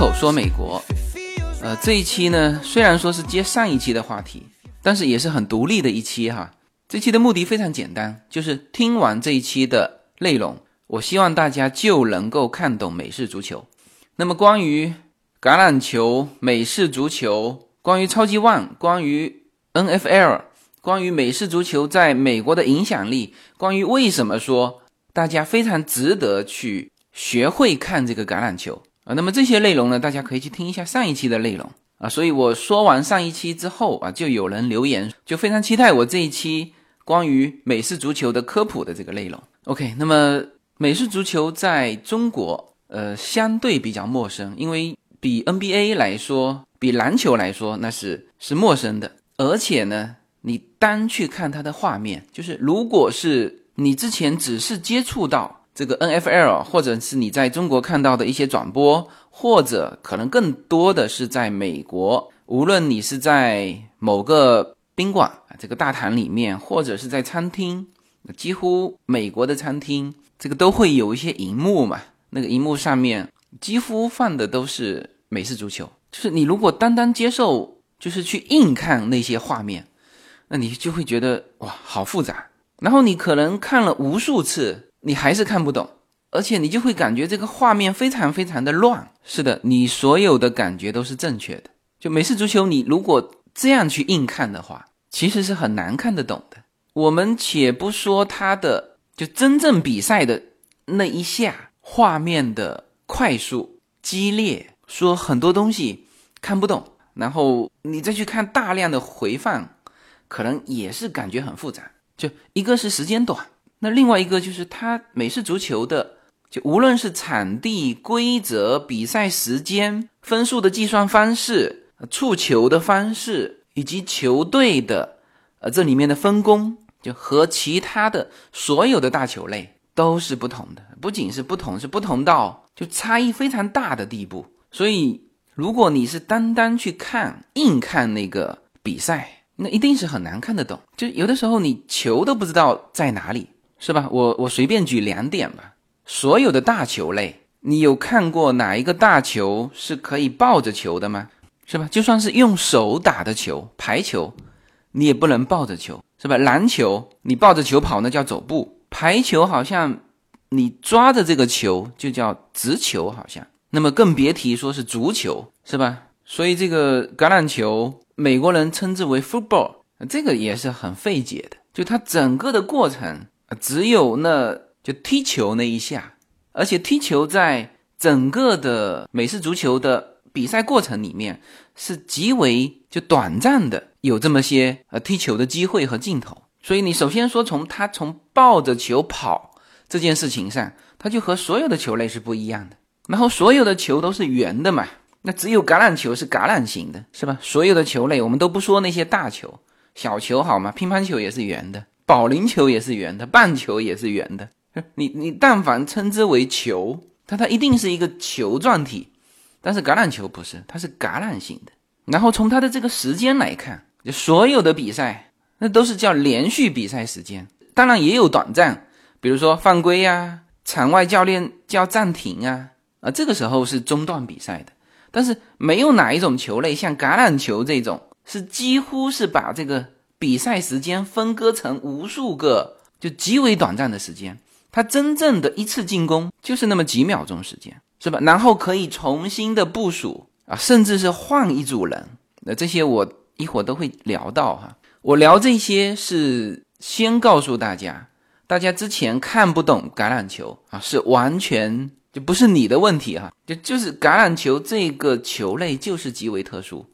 口说美国，呃，这一期呢，虽然说是接上一期的话题，但是也是很独立的一期哈。这期的目的非常简单，就是听完这一期的内容，我希望大家就能够看懂美式足球。那么关于橄榄球、美式足球，关于超级碗，关于 NFL，关于美式足球在美国的影响力，关于为什么说大家非常值得去学会看这个橄榄球。啊，那么这些内容呢，大家可以去听一下上一期的内容啊。所以我说完上一期之后啊，就有人留言，就非常期待我这一期关于美式足球的科普的这个内容。OK，那么美式足球在中国呃相对比较陌生，因为比 NBA 来说，比篮球来说那是是陌生的。而且呢，你单去看它的画面，就是如果是你之前只是接触到。这个 N F L，或者是你在中国看到的一些转播，或者可能更多的是在美国，无论你是在某个宾馆这个大堂里面，或者是在餐厅，几乎美国的餐厅这个都会有一些荧幕嘛，那个荧幕上面几乎放的都是美式足球。就是你如果单单接受，就是去硬看那些画面，那你就会觉得哇好复杂，然后你可能看了无数次。你还是看不懂，而且你就会感觉这个画面非常非常的乱。是的，你所有的感觉都是正确的。就美式足球，你如果这样去硬看的话，其实是很难看得懂的。我们且不说它的就真正比赛的那一下画面的快速激烈，说很多东西看不懂，然后你再去看大量的回放，可能也是感觉很复杂。就一个是时间短。那另外一个就是它美式足球的，就无论是场地、规则、比赛时间、分数的计算方式、触球的方式，以及球队的，呃，这里面的分工，就和其他的所有的大球类都是不同的。不仅是不同，是不同到就差异非常大的地步。所以，如果你是单单去看硬看那个比赛，那一定是很难看得懂。就有的时候你球都不知道在哪里。是吧？我我随便举两点吧。所有的大球类，你有看过哪一个大球是可以抱着球的吗？是吧？就算是用手打的球，排球，你也不能抱着球，是吧？篮球你抱着球跑那叫走步，排球好像你抓着这个球就叫直球，好像。那么更别提说是足球，是吧？所以这个橄榄球，美国人称之为 football，这个也是很费解的，就它整个的过程。只有那就踢球那一下，而且踢球在整个的美式足球的比赛过程里面是极为就短暂的，有这么些呃踢球的机会和镜头。所以你首先说从他从抱着球跑这件事情上，他就和所有的球类是不一样的。然后所有的球都是圆的嘛，那只有橄榄球是橄榄形的，是吧？所有的球类我们都不说那些大球，小球好吗？乒乓球也是圆的。保龄球也是圆的，棒球也是圆的。你你但凡称之为球，它它一定是一个球状体。但是橄榄球不是，它是橄榄形的。然后从它的这个时间来看，就所有的比赛那都是叫连续比赛时间，当然也有短暂，比如说犯规呀，场外教练叫暂停啊，啊这个时候是中断比赛的。但是没有哪一种球类像橄榄球这种，是几乎是把这个。比赛时间分割成无数个，就极为短暂的时间。他真正的一次进攻就是那么几秒钟时间，是吧？然后可以重新的部署啊，甚至是换一组人。那这些我一会儿都会聊到哈。我聊这些是先告诉大家，大家之前看不懂橄榄球啊，是完全就不是你的问题哈。就就是橄榄球这个球类就是极为特殊。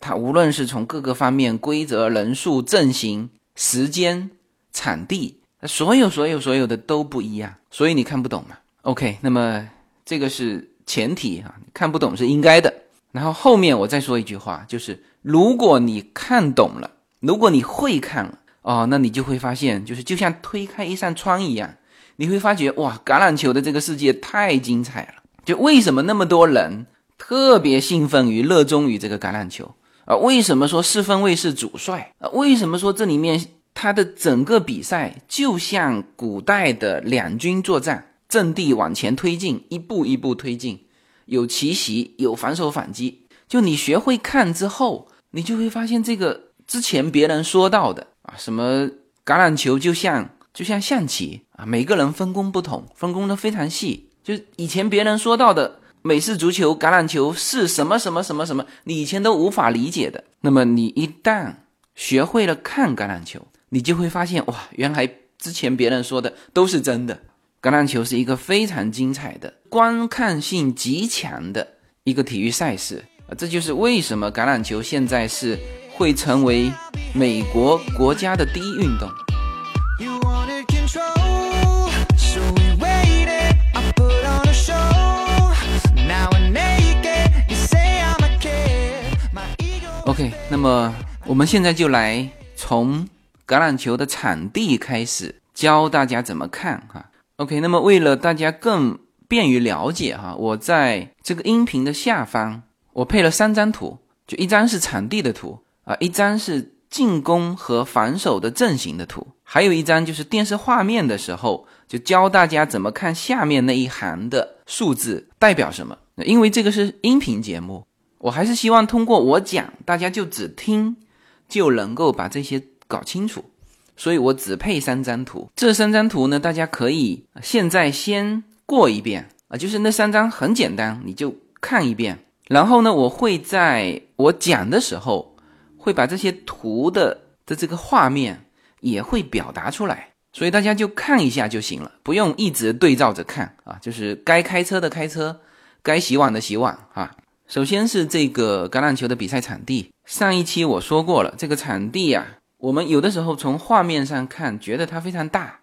它无论是从各个方面，规则、人数、阵型、时间、场地，所有、所有、所有的都不一样，所以你看不懂嘛？OK，那么这个是前提啊，看不懂是应该的。然后后面我再说一句话，就是如果你看懂了，如果你会看了哦，那你就会发现，就是就像推开一扇窗一样，你会发觉哇，橄榄球的这个世界太精彩了。就为什么那么多人特别兴奋于、热衷于这个橄榄球？啊，为什么说四分卫是主帅？啊，为什么说这里面他的整个比赛就像古代的两军作战，阵地往前推进，一步一步推进，有奇袭，有反手反击。就你学会看之后，你就会发现这个之前别人说到的啊，什么橄榄球就像就像象棋啊，每个人分工不同，分工的非常细。就以前别人说到的美式足球、橄榄球是什么什么什么什么，你以前都无法理解的。那么你一旦学会了看橄榄球，你就会发现哇，原来之前别人说的都是真的。橄榄球是一个非常精彩的、观看性极强的一个体育赛事啊！这就是为什么橄榄球现在是会成为美国国家的第一运动。OK，那么我们现在就来从橄榄球的场地开始教大家怎么看哈。OK，那么为了大家更便于了解哈，我在这个音频的下方我配了三张图，就一张是场地的图啊，一张是进攻和防守的阵型的图，还有一张就是电视画面的时候，就教大家怎么看下面那一行的数字代表什么。因为这个是音频节目，我还是希望通过我讲，大家就只听就能够把这些搞清楚。所以我只配三张图，这三张图呢，大家可以现在先过一遍啊，就是那三张很简单，你就看一遍。然后呢，我会在我讲的时候，会把这些图的的这个画面也会表达出来，所以大家就看一下就行了，不用一直对照着看啊。就是该开车的开车，该洗碗的洗碗啊。首先是这个橄榄球的比赛场地，上一期我说过了，这个场地呀。我们有的时候从画面上看，觉得它非常大，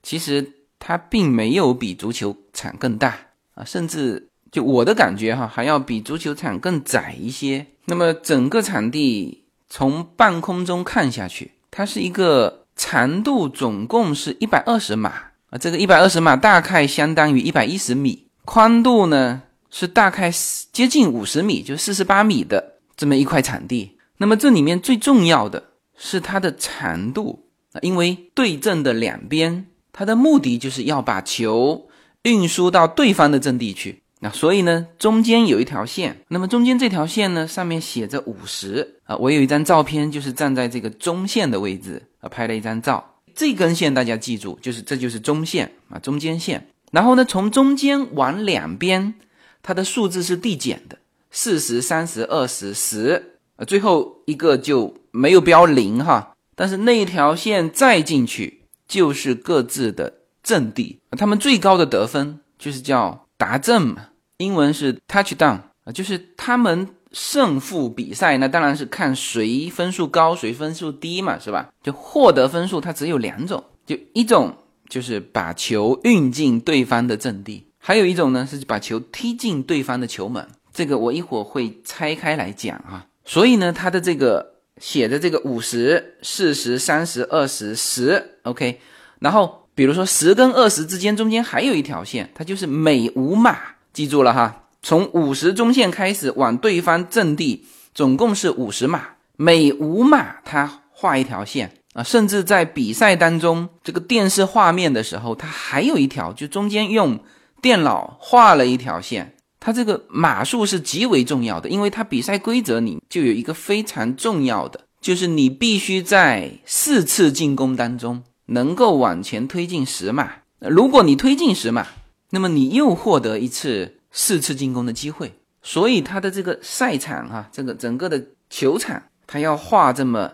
其实它并没有比足球场更大啊，甚至就我的感觉哈，还要比足球场更窄一些。那么整个场地从半空中看下去，它是一个长度总共是一百二十码啊，这个一百二十码大概相当于一百一十米，宽度呢是大概接近五十米，就四十八米的这么一块场地。那么这里面最重要的。是它的长度，因为对阵的两边，它的目的就是要把球运输到对方的阵地去。那所以呢，中间有一条线，那么中间这条线呢，上面写着五十啊。我有一张照片，就是站在这个中线的位置啊，拍了一张照。这根线大家记住，就是这就是中线啊，中间线。然后呢，从中间往两边，它的数字是递减的，四十、三十、二十、十啊，最后一个就。没有标零哈，但是那一条线再进去就是各自的阵地，他们最高的得分就是叫达阵嘛，英文是 touchdown 啊，就是他们胜负比赛那当然是看谁分数高谁分数低嘛，是吧？就获得分数它只有两种，就一种就是把球运进对方的阵地，还有一种呢是把球踢进对方的球门，这个我一会儿会拆开来讲哈。所以呢，它的这个。写的这个五十、四十、三十、二十、十，OK。然后比如说十跟二十之间中间还有一条线，它就是每五码，记住了哈。从五十中线开始往对方阵地，总共是五十码，每五码它画一条线啊。甚至在比赛当中，这个电视画面的时候，它还有一条，就中间用电脑画了一条线。它这个码数是极为重要的，因为它比赛规则里就有一个非常重要的，就是你必须在四次进攻当中能够往前推进十码。如果你推进十码，那么你又获得一次四次进攻的机会。所以它的这个赛场哈，这个整个的球场，它要画这么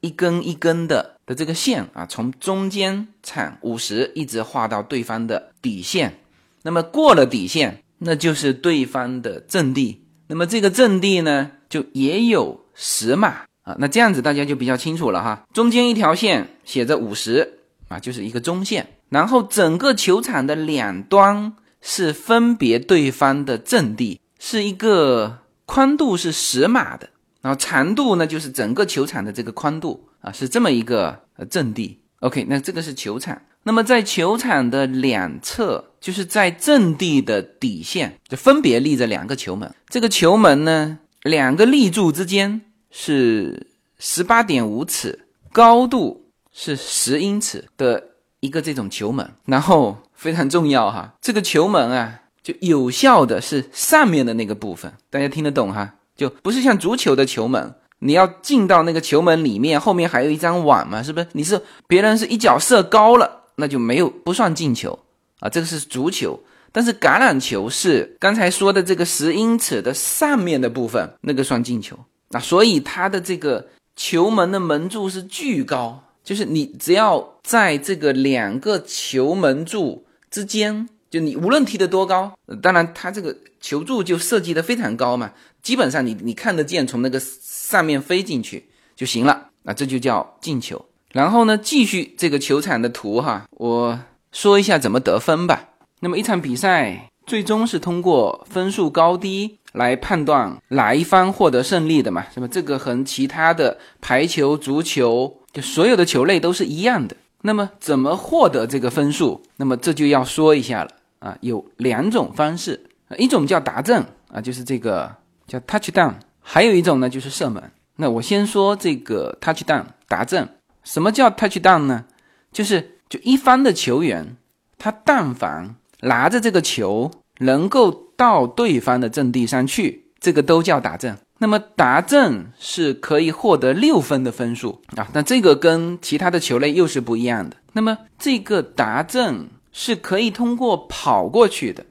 一根一根的的这个线啊，从中间场五十一直画到对方的底线。那么过了底线。那就是对方的阵地，那么这个阵地呢，就也有十码啊。那这样子大家就比较清楚了哈。中间一条线写着五十啊，就是一个中线。然后整个球场的两端是分别对方的阵地，是一个宽度是十码的，然后长度呢就是整个球场的这个宽度啊，是这么一个阵地。OK，那这个是球场。那么在球场的两侧，就是在阵地的底线，就分别立着两个球门。这个球门呢，两个立柱之间是十八点五尺，高度是十英尺的一个这种球门。然后非常重要哈，这个球门啊，就有效的是上面的那个部分，大家听得懂哈？就不是像足球的球门，你要进到那个球门里面，后面还有一张网嘛，是不是？你是别人是一脚射高了，那就没有不算进球啊，这个是足球。但是橄榄球是刚才说的这个十英尺的上面的部分，那个算进球啊，所以它的这个球门的门柱是巨高，就是你只要在这个两个球门柱之间，就你无论踢得多高，当然它这个球柱就设计的非常高嘛，基本上你你看得见从那个上面飞进去就行了，那这就叫进球。然后呢，继续这个球场的图哈，我说一下怎么得分吧。那么一场比赛最终是通过分数高低来判断哪一方获得胜利的嘛？是吧？这个和其他的排球、足球就所有的球类都是一样的。那么怎么获得这个分数？那么这就要说一下了啊，有两种方式，一种叫达阵啊，就是这个叫 touchdown，还有一种呢就是射门。那我先说这个 touchdown 达阵。什么叫 touchdown 呢？就是就一方的球员，他但凡拿着这个球能够到对方的阵地上去，这个都叫达阵。那么达阵是可以获得六分的分数啊，那这个跟其他的球类又是不一样的。那么这个达阵是可以通过跑过去的，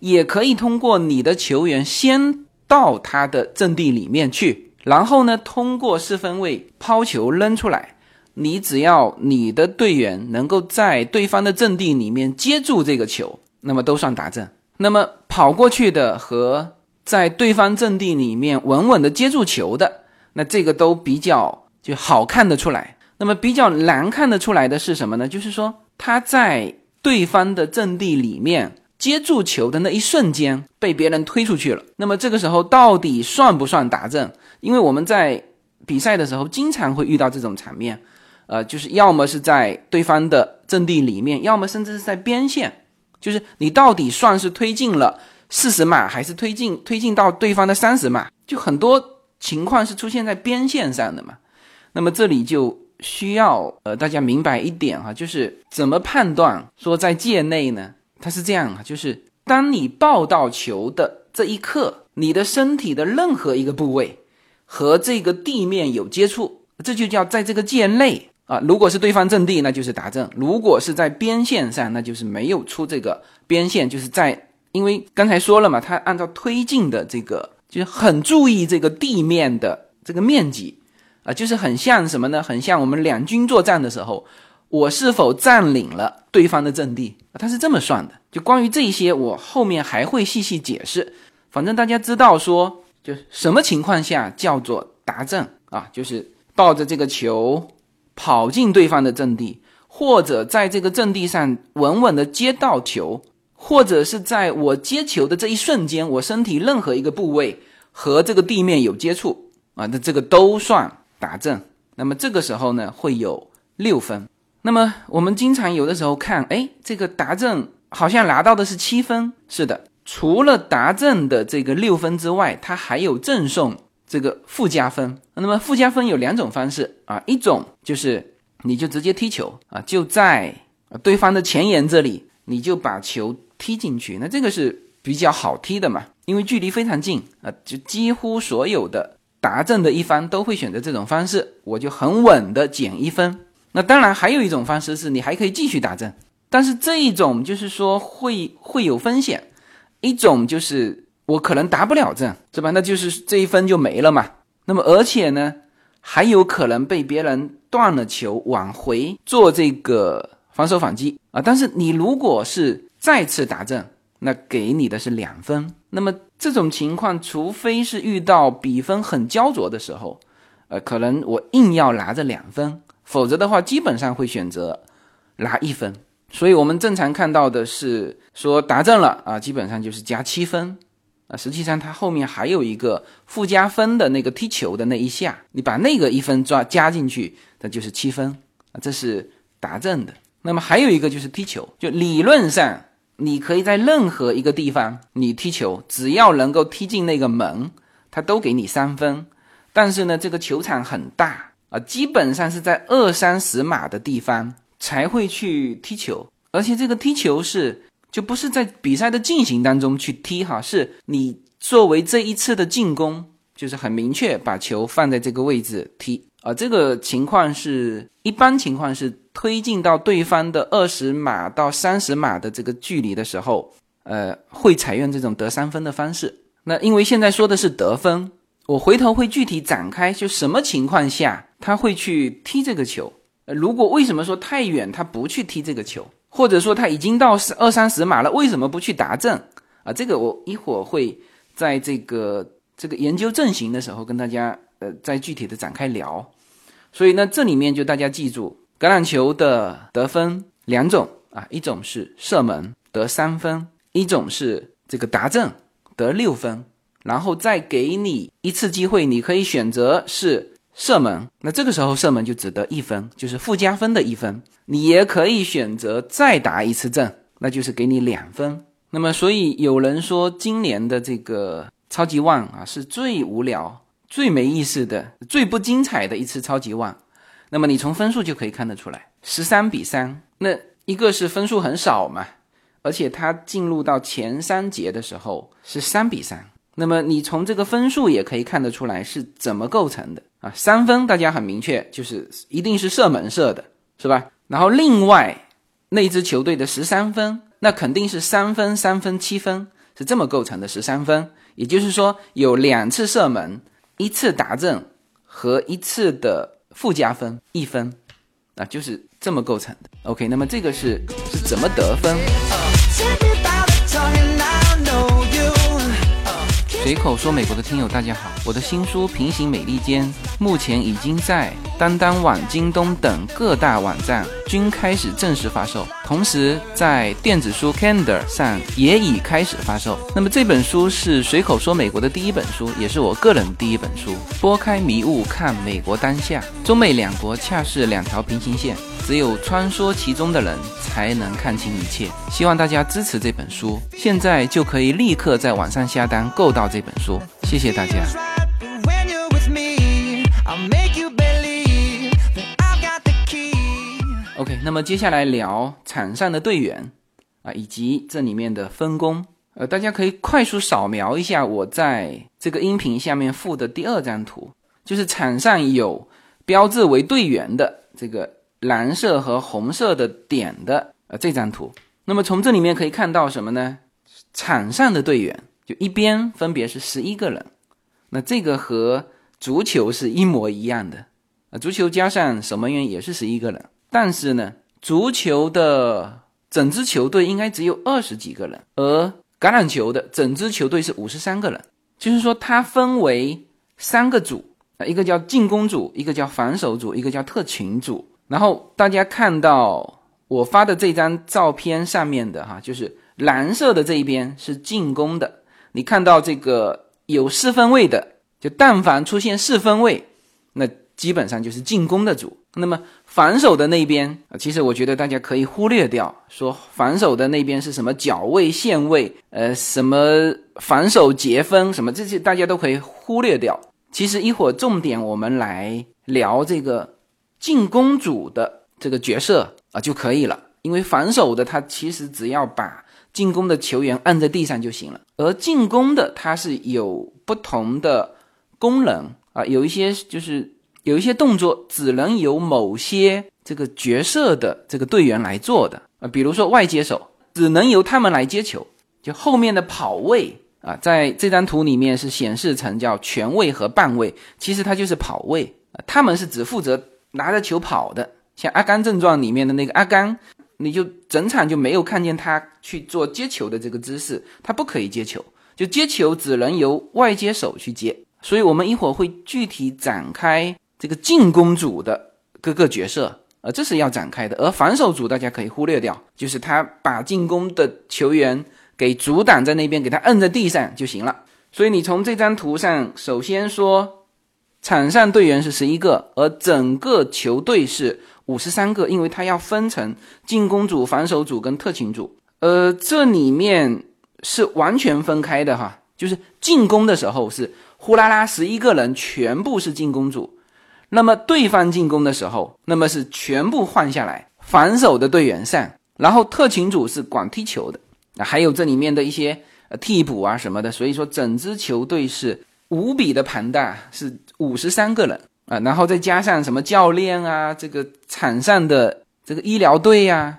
也可以通过你的球员先到他的阵地里面去，然后呢通过四分卫抛球扔出来。你只要你的队员能够在对方的阵地里面接住这个球，那么都算达阵。那么跑过去的和在对方阵地里面稳稳的接住球的，那这个都比较就好看得出来。那么比较难看得出来的是什么呢？就是说他在对方的阵地里面接住球的那一瞬间被别人推出去了。那么这个时候到底算不算打正？因为我们在比赛的时候经常会遇到这种场面。呃，就是要么是在对方的阵地里面，要么甚至是在边线，就是你到底算是推进了四十码，还是推进推进到对方的三十码？就很多情况是出现在边线上的嘛。那么这里就需要呃大家明白一点哈，就是怎么判断说在界内呢？它是这样啊，就是当你抱到球的这一刻，你的身体的任何一个部位和这个地面有接触，这就叫在这个界内。啊，如果是对方阵地，那就是打阵；如果是在边线上，那就是没有出这个边线，就是在，因为刚才说了嘛，他按照推进的这个，就是很注意这个地面的这个面积，啊，就是很像什么呢？很像我们两军作战的时候，我是否占领了对方的阵地啊？他是这么算的。就关于这些，我后面还会细细解释。反正大家知道说，就什么情况下叫做达阵啊？就是抱着这个球。跑进对方的阵地，或者在这个阵地上稳稳的接到球，或者是在我接球的这一瞬间，我身体任何一个部位和这个地面有接触啊，那这个都算达阵。那么这个时候呢，会有六分。那么我们经常有的时候看，哎，这个达阵好像拿到的是七分。是的，除了达阵的这个六分之外，它还有赠送。这个附加分，那么附加分有两种方式啊，一种就是你就直接踢球啊，就在对方的前沿这里，你就把球踢进去，那这个是比较好踢的嘛，因为距离非常近啊，就几乎所有的达阵的一方都会选择这种方式，我就很稳的减一分。那当然还有一种方式是你还可以继续打阵，但是这一种就是说会会有风险，一种就是。我可能打不了阵，是吧？那就是这一分就没了嘛。那么，而且呢，还有可能被别人断了球，往回做这个防守反击啊。但是你如果是再次打阵，那给你的是两分。那么这种情况，除非是遇到比分很焦灼的时候，呃，可能我硬要拿着两分，否则的话，基本上会选择拿一分。所以我们正常看到的是说达阵了啊，基本上就是加七分。啊，实际上它后面还有一个附加分的那个踢球的那一下，你把那个一分抓加进去，那就是七分啊，这是达阵的。那么还有一个就是踢球，就理论上你可以在任何一个地方你踢球，只要能够踢进那个门，他都给你三分。但是呢，这个球场很大啊，基本上是在二三十码的地方才会去踢球，而且这个踢球是。就不是在比赛的进行当中去踢哈，是你作为这一次的进攻，就是很明确把球放在这个位置踢啊。这个情况是一般情况是推进到对方的二十码到三十码的这个距离的时候，呃，会采用这种得三分的方式。那因为现在说的是得分，我回头会具体展开，就什么情况下他会去踢这个球。呃，如果为什么说太远他不去踢这个球？或者说他已经到二三十码了，为什么不去达阵啊？这个我一会儿会在这个这个研究阵型的时候跟大家呃再具体的展开聊。所以呢，这里面就大家记住，橄榄球的得分两种啊，一种是射门得三分，一种是这个达阵得六分，然后再给你一次机会，你可以选择是。射门，那这个时候射门就只得一分，就是附加分的一分。你也可以选择再打一次阵，那就是给你两分。那么，所以有人说今年的这个超级万啊，是最无聊、最没意思的、最不精彩的一次超级万。那么你从分数就可以看得出来，十三比三。那一个是分数很少嘛，而且它进入到前三节的时候是三比三。那么你从这个分数也可以看得出来是怎么构成的。啊，三分大家很明确，就是一定是射门射的，是吧？然后另外那支球队的十三分，那肯定是三分、三分、七分，是这么构成的十三分。也就是说，有两次射门，一次打正和一次的附加分一分，啊，就是这么构成的。OK，那么这个是是怎么得分？随口说，美国的听友大家好，我的新书《平行美利坚》目前已经在当当网、京东等各大网站均开始正式发售，同时在电子书 Kindle 上也已开始发售。那么这本书是随口说美国的第一本书，也是我个人第一本书。拨开迷雾看美国当下，中美两国恰是两条平行线。只有穿梭其中的人才能看清一切。希望大家支持这本书，现在就可以立刻在网上下单购到这本书。谢谢大家。OK，那么接下来聊场上的队员啊，以及这里面的分工。呃，大家可以快速扫描一下我在这个音频下面附的第二张图，就是场上有标志为队员的这个。蓝色和红色的点的呃这张图，那么从这里面可以看到什么呢？场上的队员就一边分别是十一个人，那这个和足球是一模一样的啊，足球加上守门员也是十一个人，但是呢，足球的整支球队应该只有二十几个人，而橄榄球的整支球队是五十三个人，就是说它分为三个组啊，一个叫进攻组，一个叫防守组，一个叫特勤组。然后大家看到我发的这张照片上面的哈，就是蓝色的这一边是进攻的。你看到这个有四分位的，就但凡出现四分位，那基本上就是进攻的组。那么防守的那边啊，其实我觉得大家可以忽略掉，说防守的那边是什么脚位、线位，呃，什么防守截分什么这些，大家都可以忽略掉。其实一会儿重点我们来聊这个。进攻组的这个角色啊就可以了，因为防守的他其实只要把进攻的球员按在地上就行了，而进攻的他是有不同的功能啊，有一些就是有一些动作只能由某些这个角色的这个队员来做的啊，比如说外接手只能由他们来接球，就后面的跑位啊，在这张图里面是显示成叫全位和半位，其实它就是跑位啊，他们是只负责。拿着球跑的，像《阿甘正传》里面的那个阿甘，你就整场就没有看见他去做接球的这个姿势，他不可以接球，就接球只能由外接手去接。所以我们一会儿会具体展开这个进攻组的各个角色，呃，这是要展开的。而防守组大家可以忽略掉，就是他把进攻的球员给阻挡在那边，给他摁在地上就行了。所以你从这张图上，首先说。场上队员是十一个，而整个球队是五十三个，因为它要分成进攻组、防守组跟特勤组。呃，这里面是完全分开的哈，就是进攻的时候是呼啦啦十一个人全部是进攻组，那么对方进攻的时候，那么是全部换下来，防守的队员上，然后特勤组是管踢球的，啊，还有这里面的一些呃替补啊什么的，所以说整支球队是无比的庞大，是五十三个人。啊，然后再加上什么教练啊，这个场上的这个医疗队呀，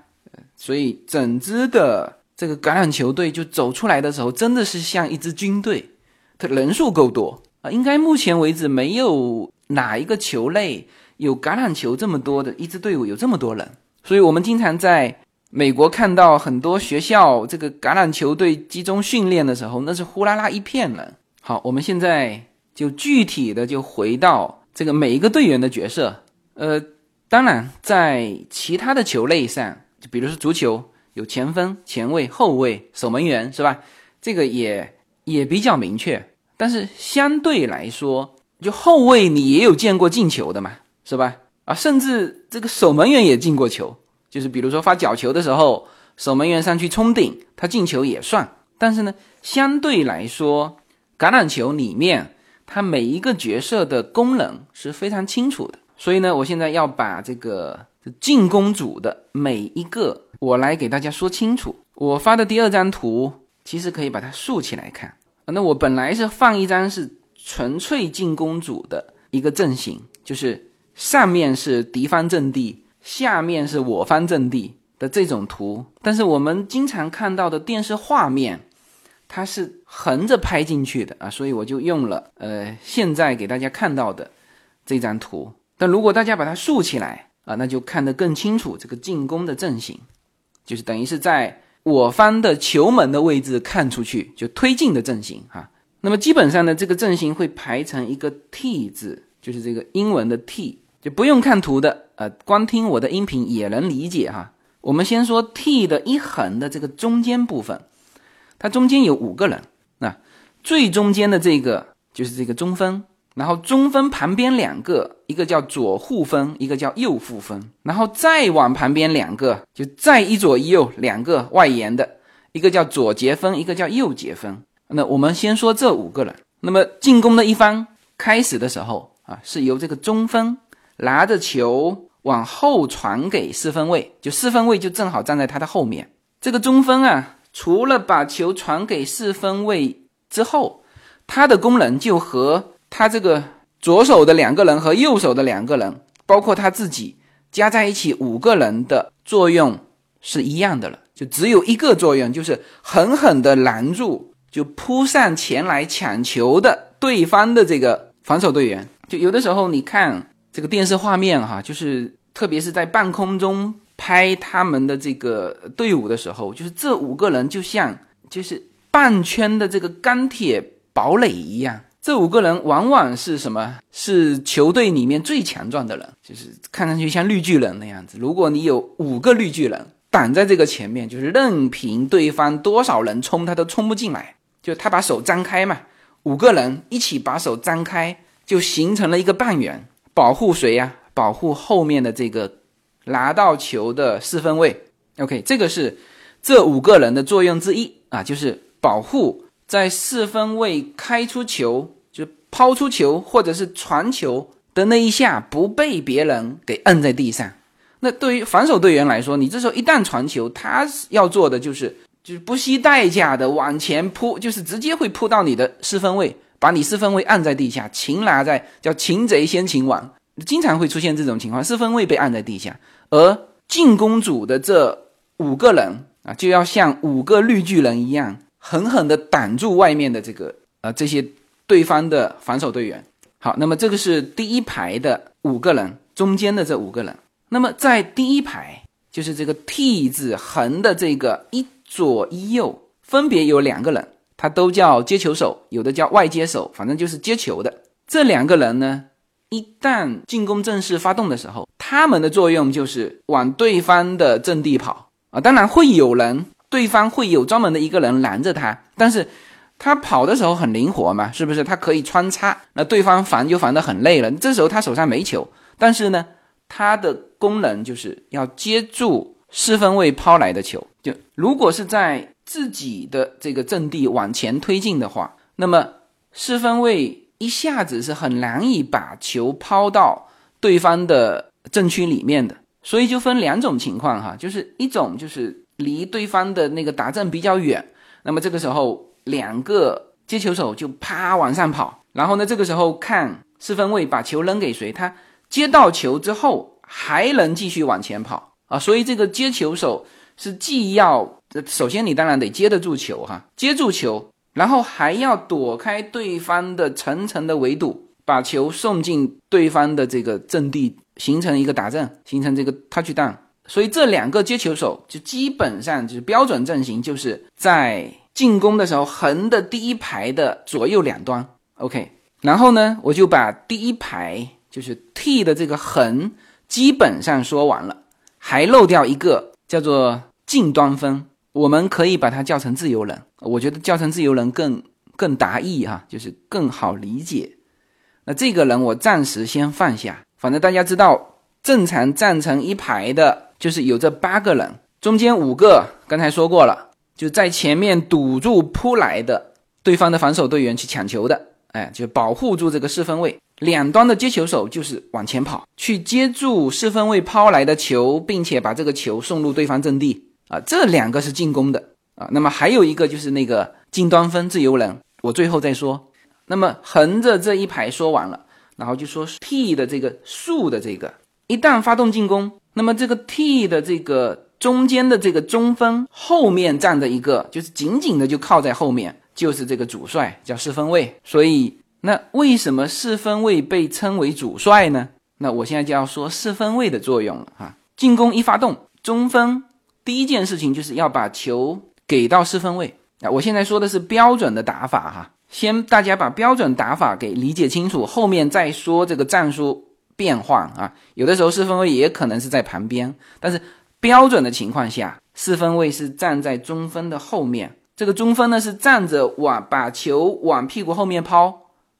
所以整支的这个橄榄球队就走出来的时候，真的是像一支军队，它人数够多啊，应该目前为止没有哪一个球类有橄榄球这么多的一支队伍有这么多人，所以我们经常在。美国看到很多学校这个橄榄球队集中训练的时候，那是呼啦啦一片人。好，我们现在就具体的就回到这个每一个队员的角色。呃，当然在其他的球类上，就比如说足球，有前锋、前卫、后卫、守门员，是吧？这个也也比较明确。但是相对来说，就后卫你也有见过进球的嘛，是吧？啊，甚至这个守门员也进过球。就是比如说发角球的时候，守门员上去冲顶，他进球也算。但是呢，相对来说，橄榄球里面它每一个角色的功能是非常清楚的。所以呢，我现在要把这个进攻组的每一个，我来给大家说清楚。我发的第二张图，其实可以把它竖起来看。那我本来是放一张是纯粹进攻组的一个阵型，就是上面是敌方阵地。下面是我方阵地的这种图，但是我们经常看到的电视画面，它是横着拍进去的啊，所以我就用了呃现在给大家看到的这张图。但如果大家把它竖起来啊，那就看得更清楚这个进攻的阵型，就是等于是在我方的球门的位置看出去就推进的阵型哈。那么基本上呢，这个阵型会排成一个 T 字，就是这个英文的 T。就不用看图的，呃，光听我的音频也能理解哈。我们先说 T 的一横的这个中间部分，它中间有五个人，那最中间的这个就是这个中锋，然后中锋旁边两个，一个叫左护锋，一个叫右护锋，然后再往旁边两个，就再一左一右两个外延的，一个叫左截锋，一个叫右截锋。那我们先说这五个人，那么进攻的一方开始的时候啊，是由这个中锋。拿着球往后传给四分卫，就四分卫就正好站在他的后面。这个中锋啊，除了把球传给四分卫之后，他的功能就和他这个左手的两个人和右手的两个人，包括他自己加在一起五个人的作用是一样的了。就只有一个作用，就是狠狠地拦住就扑上前来抢球的对方的这个防守队员。就有的时候你看。这个电视画面哈，就是特别是在半空中拍他们的这个队伍的时候，就是这五个人就像就是半圈的这个钢铁堡垒一样。这五个人往往是什么？是球队里面最强壮的人，就是看上去像绿巨人那样子。如果你有五个绿巨人挡在这个前面，就是任凭对方多少人冲，他都冲不进来。就他把手张开嘛，五个人一起把手张开，就形成了一个半圆。保护谁呀？保护后面的这个拿到球的四分卫。OK，这个是这五个人的作用之一啊，就是保护在四分卫开出球，就抛出球或者是传球的那一下不被别人给摁在地上。那对于防守队员来说，你这时候一旦传球，他要做的就是就是不惜代价的往前扑，就是直接会扑到你的四分卫。把你四分卫按在地下，擒拿在叫擒贼先擒王，经常会出现这种情况，四分卫被按在地下，而进攻组的这五个人啊，就要像五个绿巨人一样，狠狠地挡住外面的这个呃这些对方的防守队员。好，那么这个是第一排的五个人，中间的这五个人。那么在第一排，就是这个 T 字横的这个一左一右，分别有两个人。他都叫接球手，有的叫外接手，反正就是接球的。这两个人呢，一旦进攻正式发动的时候，他们的作用就是往对方的阵地跑啊。当然会有人，对方会有专门的一个人拦着他，但是他跑的时候很灵活嘛，是不是？他可以穿插，那对方防就防得很累了。这时候他手上没球，但是呢，他的功能就是要接住四分卫抛来的球。就如果是在自己的这个阵地往前推进的话，那么四分卫一下子是很难以把球抛到对方的阵区里面的，所以就分两种情况哈，就是一种就是离对方的那个达阵比较远，那么这个时候两个接球手就啪往上跑，然后呢，这个时候看四分卫把球扔给谁，他接到球之后还能继续往前跑。啊，所以这个接球手是既要首先你当然得接得住球哈，接住球，然后还要躲开对方的层层的围堵，把球送进对方的这个阵地，形成一个打阵，形成这个 touch down。所以这两个接球手就基本上就是标准阵型，就是在进攻的时候横的第一排的左右两端。OK，然后呢，我就把第一排就是 T 的这个横基本上说完了，还漏掉一个叫做近端分，我们可以把它叫成自由人。我觉得叫成自由人更更达意哈，就是更好理解。那这个人我暂时先放下，反正大家知道，正常站成一排的。就是有这八个人，中间五个刚才说过了，就在前面堵住扑来的对方的防守队员去抢球的，哎，就保护住这个四分卫。两端的接球手就是往前跑去接住四分位抛来的球，并且把这个球送入对方阵地啊，这两个是进攻的啊。那么还有一个就是那个近端分自由人，我最后再说。那么横着这一排说完了，然后就说 T 的这个竖的这个，一旦发动进攻。那么这个 T 的这个中间的这个中锋后面站着一个，就是紧紧的就靠在后面，就是这个主帅叫四分卫。所以那为什么四分卫被称为主帅呢？那我现在就要说四分卫的作用了哈。进攻一发动，中锋第一件事情就是要把球给到四分位啊。我现在说的是标准的打法哈，先大家把标准打法给理解清楚，后面再说这个战术。变换啊，有的时候四分位也可能是在旁边，但是标准的情况下，四分位是站在中锋的后面。这个中锋呢是站着往把球往屁股后面抛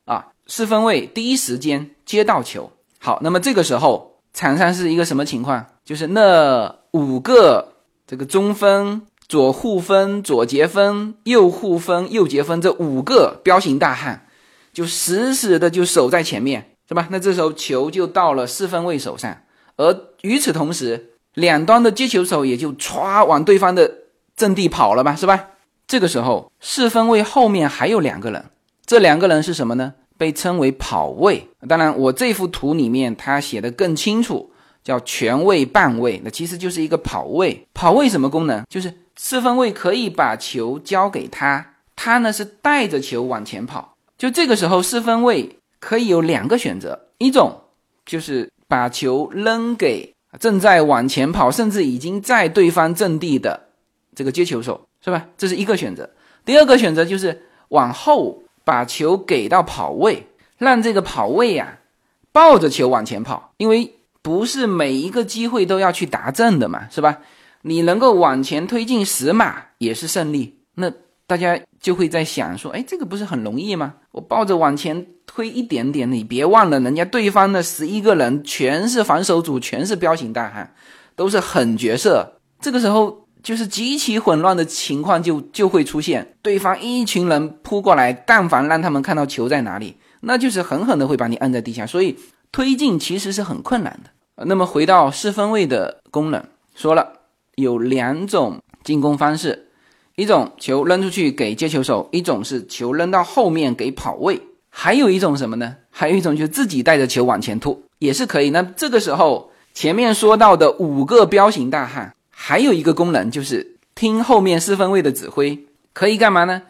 啊，四分卫第一时间接到球。好，那么这个时候场上是一个什么情况？就是那五个这个中锋、左护分、左截分、右护分、右截分这五个彪形大汉，就死死的就守在前面。是吧？那这时候球就到了四分卫手上，而与此同时，两端的接球手也就歘往对方的阵地跑了吧？是吧？这个时候四分卫后面还有两个人，这两个人是什么呢？被称为跑位。当然，我这幅图里面他写的更清楚，叫全位、半位，那其实就是一个跑位。跑位什么功能？就是四分卫可以把球交给他，他呢是带着球往前跑。就这个时候，四分卫。可以有两个选择，一种就是把球扔给正在往前跑，甚至已经在对方阵地的这个接球手，是吧？这是一个选择。第二个选择就是往后把球给到跑位，让这个跑位呀抱着球往前跑，因为不是每一个机会都要去达阵的嘛，是吧？你能够往前推进十码也是胜利。那大家就会在想说，哎，这个不是很容易吗？我抱着往前。推一点点，你别忘了，人家对方的十一个人全是防守组，全是彪形大汉，都是狠角色。这个时候就是极其混乱的情况就就会出现，对方一群人扑过来，但凡让他们看到球在哪里，那就是狠狠的会把你摁在地下。所以推进其实是很困难的。那么回到四分位的功能，说了有两种进攻方式，一种球扔出去给接球手，一种是球扔到后面给跑位。还有一种什么呢？还有一种就是自己带着球往前突，也是可以。那这个时候前面说到的五个彪形大汉，还有一个功能就是听后面四分卫的指挥，可以干嘛呢？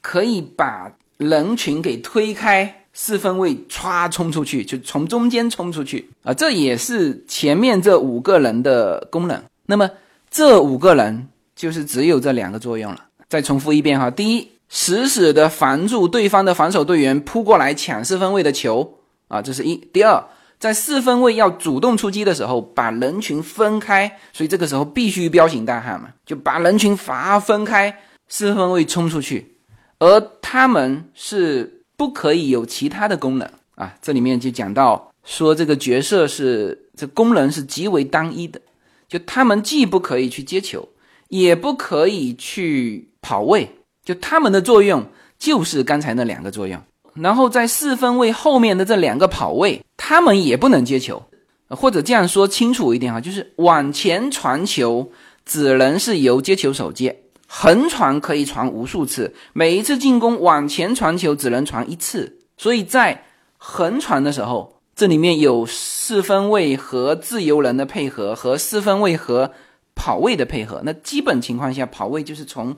可以把人群给推开，四分卫歘冲出去，就从中间冲出去啊！这也是前面这五个人的功能。那么这五个人就是只有这两个作用了。再重复一遍哈，第一。死死的防住对方的防守队员扑过来抢四分位的球啊，这是一。第二，在四分位要主动出击的时候，把人群分开，所以这个时候必须彪形大汉嘛，就把人群罚分开，四分位冲出去，而他们是不可以有其他的功能啊。这里面就讲到说，这个角色是这功能是极为单一的，就他们既不可以去接球，也不可以去跑位。就他们的作用就是刚才那两个作用，然后在四分位后面的这两个跑位，他们也不能接球，或者这样说清楚一点哈，就是往前传球，只能是由接球手接，横传可以传无数次，每一次进攻往前传球只能传一次。所以在横传的时候，这里面有四分卫和自由人的配合，和四分卫和跑位的配合。那基本情况下，跑位就是从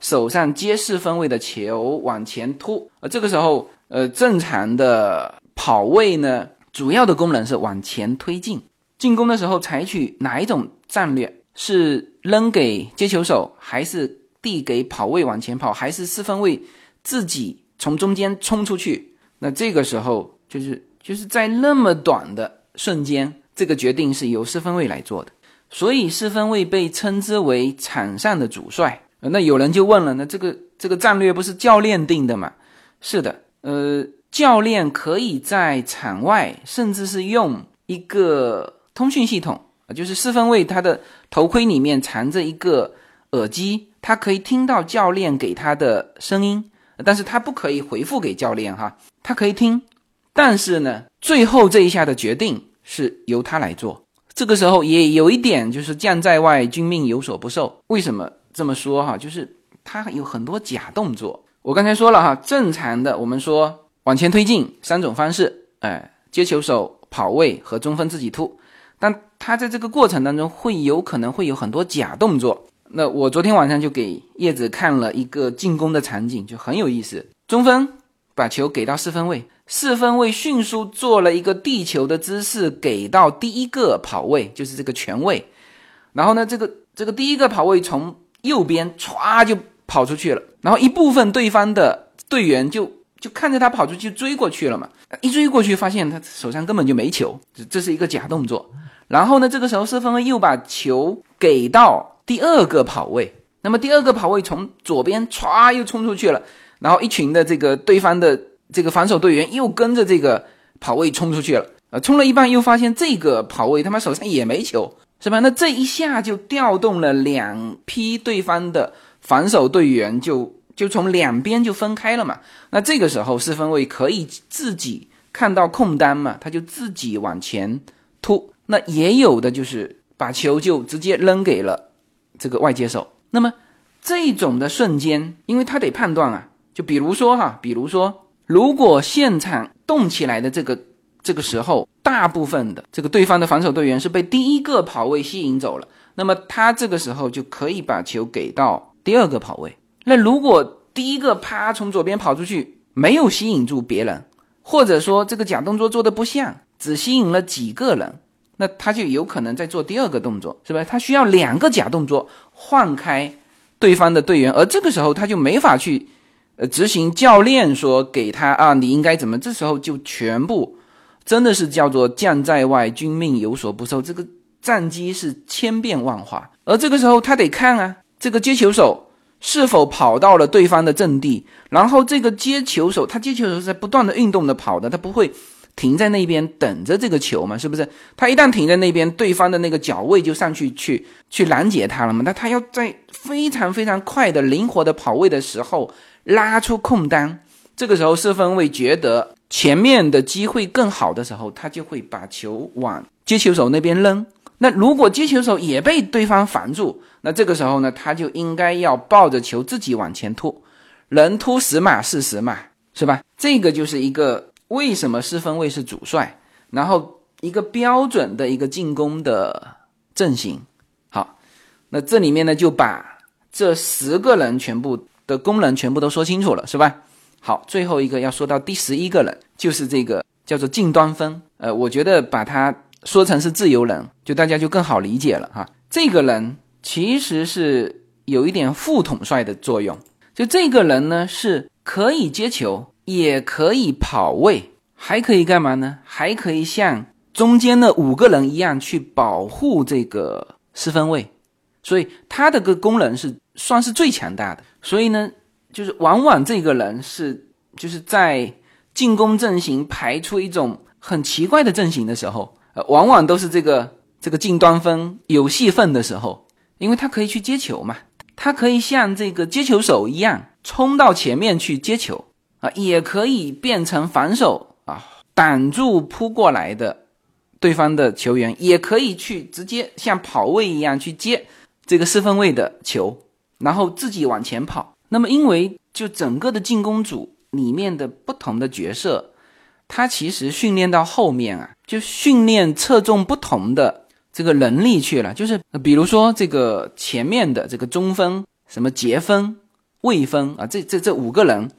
手上接四分卫的球往前突。而，这个时候，呃，正常的跑位呢，主要的功能是往前推进。进攻的时候采取哪一种战略？是扔给接球手，还是递给跑位往前跑，还是四分卫自己从中间冲出去？那这个时候就是就是在那么短的瞬间，这个决定是由四分卫来做的。所以四分卫被称之为场上的主帅。那有人就问了，那这个这个战略不是教练定的吗？是的，呃，教练可以在场外，甚至是用一个通讯系统。就是四分卫他的头盔里面藏着一个耳机，他可以听到教练给他的声音，但是他不可以回复给教练哈，他可以听，但是呢，最后这一下的决定是由他来做。这个时候也有一点就是将在外，君命有所不受。为什么这么说哈？就是他有很多假动作。我刚才说了哈，正常的我们说往前推进三种方式，哎，接球手、跑位和中锋自己突。他在这个过程当中会有可能会有很多假动作。那我昨天晚上就给叶子看了一个进攻的场景，就很有意思。中锋把球给到四分位，四分位迅速做了一个地球的姿势，给到第一个跑位，就是这个全位。然后呢，这个这个第一个跑位从右边歘就跑出去了，然后一部分对方的队员就。就看着他跑出去追过去了嘛，一追过去发现他手上根本就没球，这这是一个假动作。然后呢，这个时候四分卫又把球给到第二个跑位，那么第二个跑位从左边歘又冲出去了，然后一群的这个对方的这个防守队员又跟着这个跑位冲出去了，呃，冲了一半又发现这个跑位他妈手上也没球，是吧？那这一下就调动了两批对方的防守队员就。就从两边就分开了嘛，那这个时候四分卫可以自己看到空单嘛，他就自己往前突。那也有的就是把球就直接扔给了这个外接手。那么这种的瞬间，因为他得判断啊，就比如说哈，比如说如果现场动起来的这个这个时候，大部分的这个对方的防守队员是被第一个跑位吸引走了，那么他这个时候就可以把球给到第二个跑位。那如果第一个啪从左边跑出去，没有吸引住别人，或者说这个假动作做的不像，只吸引了几个人，那他就有可能在做第二个动作，是吧？他需要两个假动作换开对方的队员，而这个时候他就没法去，呃，执行教练说给他啊，你应该怎么？这时候就全部真的是叫做将在外，君命有所不受，这个战机是千变万化，而这个时候他得看啊，这个接球手。是否跑到了对方的阵地？然后这个接球手，他接球手是在不断的运动的跑的，他不会停在那边等着这个球嘛？是不是？他一旦停在那边，对方的那个脚位就上去去去拦截他了嘛？那他要在非常非常快的灵活的跑位的时候拉出空单，这个时候四分卫觉得前面的机会更好的时候，他就会把球往接球手那边扔。那如果接球手也被对方防住，那这个时候呢，他就应该要抱着球自己往前突，能突十码是十码，是吧？这个就是一个为什么四分卫是主帅，然后一个标准的一个进攻的阵型。好，那这里面呢就把这十个人全部的功能全部都说清楚了，是吧？好，最后一个要说到第十一个人，就是这个叫做近端锋。呃，我觉得把它。说成是自由人，就大家就更好理解了哈。这个人其实是有一点副统帅的作用，就这个人呢是可以接球，也可以跑位，还可以干嘛呢？还可以像中间的五个人一样去保护这个四分卫，所以他的个功能是算是最强大的。所以呢，就是往往这个人是就是在进攻阵型排出一种很奇怪的阵型的时候。呃，往往都是这个这个近端锋有戏份的时候，因为他可以去接球嘛，他可以像这个接球手一样冲到前面去接球啊，也可以变成防守，挡住扑过来的对方的球员，也可以去直接像跑位一样去接这个四分卫的球，然后自己往前跑。那么因为就整个的进攻组里面的不同的角色，他其实训练到后面啊，就训练侧重不同的这个能力去了。就是比如说这个前面的这个中锋，什么杰锋、魏锋啊，这这这五个人，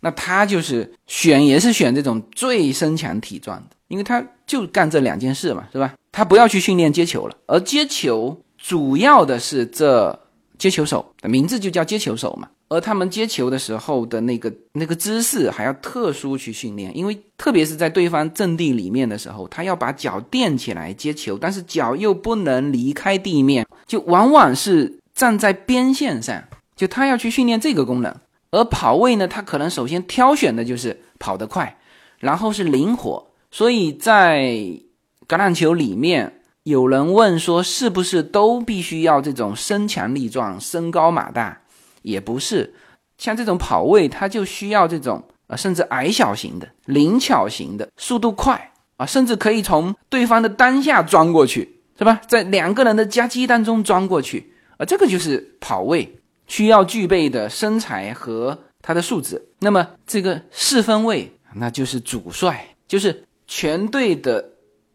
那他就是选也是选这种最身强体壮的，因为他就干这两件事嘛，是吧？他不要去训练接球了，而接球主要的是这接球手的名字就叫接球手嘛。而他们接球的时候的那个那个姿势还要特殊去训练，因为特别是在对方阵地里面的时候，他要把脚垫起来接球，但是脚又不能离开地面，就往往是站在边线上，就他要去训练这个功能。而跑位呢，他可能首先挑选的就是跑得快，然后是灵活。所以在橄榄球里面，有人问说，是不是都必须要这种身强力壮、身高马大？也不是，像这种跑位，它就需要这种啊，甚至矮小型的、灵巧型的，速度快啊，甚至可以从对方的裆下钻过去，是吧？在两个人的夹击当中钻过去啊，这个就是跑位需要具备的身材和他的素质。那么这个四分卫，那就是主帅，就是全队的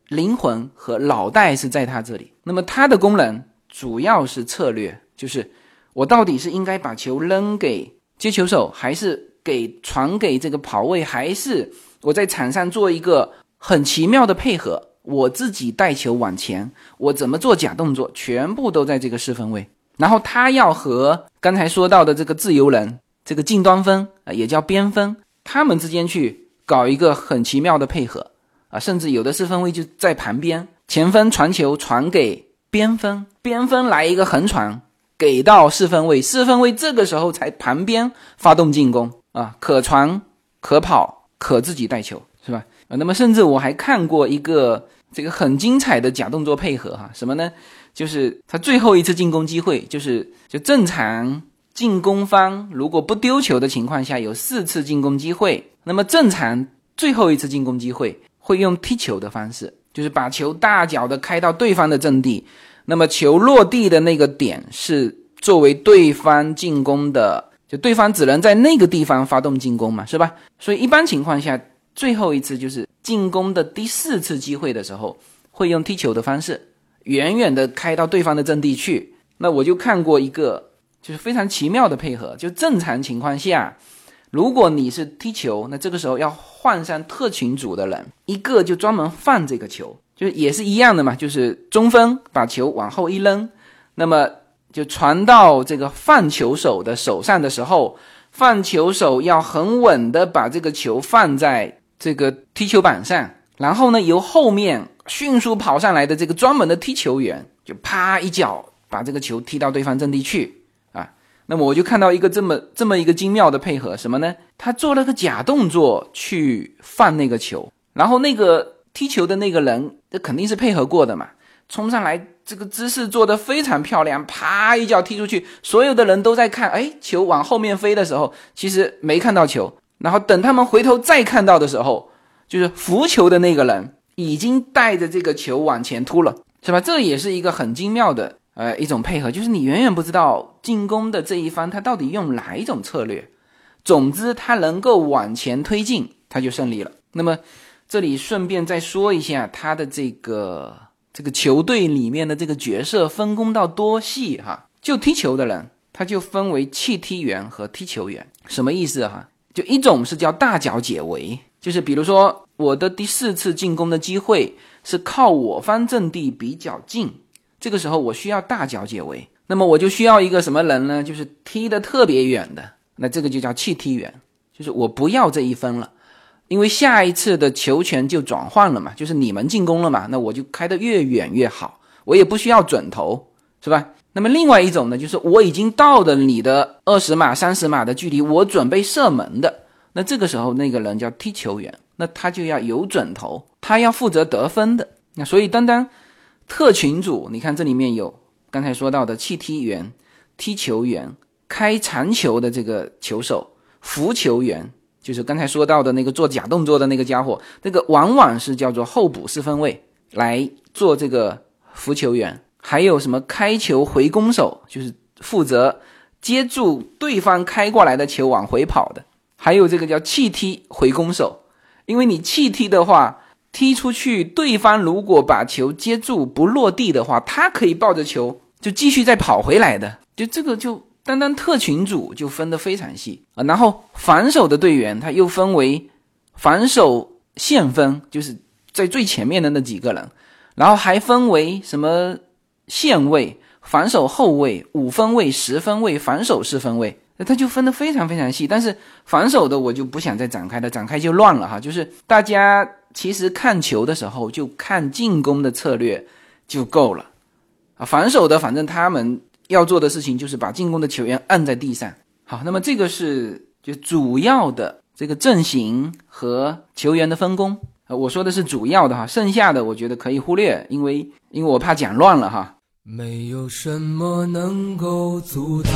灵魂和脑袋是在他这里。那么他的功能主要是策略，就是。我到底是应该把球扔给接球手，还是给传给这个跑位，还是我在场上做一个很奇妙的配合，我自己带球往前，我怎么做假动作，全部都在这个四分位。然后他要和刚才说到的这个自由人，这个近端分啊，也叫边分，他们之间去搞一个很奇妙的配合啊，甚至有的四分位就在旁边，前锋传球传给边分，边分来一个横传。给到四分卫，四分卫这个时候才旁边发动进攻啊，可传可跑可自己带球，是吧？啊，那么甚至我还看过一个这个很精彩的假动作配合哈，什么呢？就是他最后一次进攻机会，就是就正常进攻方如果不丢球的情况下有四次进攻机会，那么正常最后一次进攻机会会用踢球的方式，就是把球大脚的开到对方的阵地。那么球落地的那个点是作为对方进攻的，就对方只能在那个地方发动进攻嘛，是吧？所以一般情况下，最后一次就是进攻的第四次机会的时候，会用踢球的方式，远远的开到对方的阵地去。那我就看过一个，就是非常奇妙的配合，就正常情况下，如果你是踢球，那这个时候要换上特勤组的人，一个就专门放这个球。就是也是一样的嘛，就是中锋把球往后一扔，那么就传到这个放球手的手上的时候，放球手要很稳的把这个球放在这个踢球板上，然后呢，由后面迅速跑上来的这个专门的踢球员，就啪一脚把这个球踢到对方阵地去啊。那么我就看到一个这么这么一个精妙的配合，什么呢？他做了个假动作去放那个球，然后那个。踢球的那个人，这肯定是配合过的嘛，冲上来，这个姿势做得非常漂亮，啪一脚踢出去，所有的人都在看，哎，球往后面飞的时候，其实没看到球，然后等他们回头再看到的时候，就是扶球的那个人已经带着这个球往前突了，是吧？这也是一个很精妙的呃一种配合，就是你远远不知道进攻的这一方他到底用哪一种策略，总之他能够往前推进，他就胜利了。那么。这里顺便再说一下他的这个这个球队里面的这个角色分工到多细哈？就踢球的人，他就分为弃踢员和踢球员，什么意思哈？就一种是叫大脚解围，就是比如说我的第四次进攻的机会是靠我方阵地比较近，这个时候我需要大脚解围，那么我就需要一个什么人呢？就是踢得特别远的，那这个就叫弃踢员，就是我不要这一分了。因为下一次的球权就转换了嘛，就是你们进攻了嘛，那我就开得越远越好，我也不需要准头，是吧？那么另外一种呢，就是我已经到了你的二十码、三十码的距离，我准备射门的，那这个时候那个人叫踢球员，那他就要有准头，他要负责得分的。那所以单单特群组，你看这里面有刚才说到的弃踢员、踢球员、开长球的这个球手、扶球员。就是刚才说到的那个做假动作的那个家伙，那个往往是叫做候补四分卫来做这个扶球员还有什么开球回攻手，就是负责接住对方开过来的球往回跑的，还有这个叫弃踢回攻手，因为你弃踢的话，踢出去，对方如果把球接住不落地的话，他可以抱着球就继续再跑回来的，就这个就单单特群组就分得非常细。啊，然后防守的队员他又分为防守线分，就是在最前面的那几个人。然后还分为什么线位、防守后卫、五分位、十分位、防守四分位，它就分得非常非常细。但是防守的我就不想再展开了，展开就乱了哈。就是大家其实看球的时候就看进攻的策略就够了啊。防守的反正他们要做的事情就是把进攻的球员按在地上。好，那么这个是就主要的这个阵型和球员的分工。我说的是主要的哈，剩下的我觉得可以忽略，因为因为我怕讲乱了哈。没有什么能够阻挡，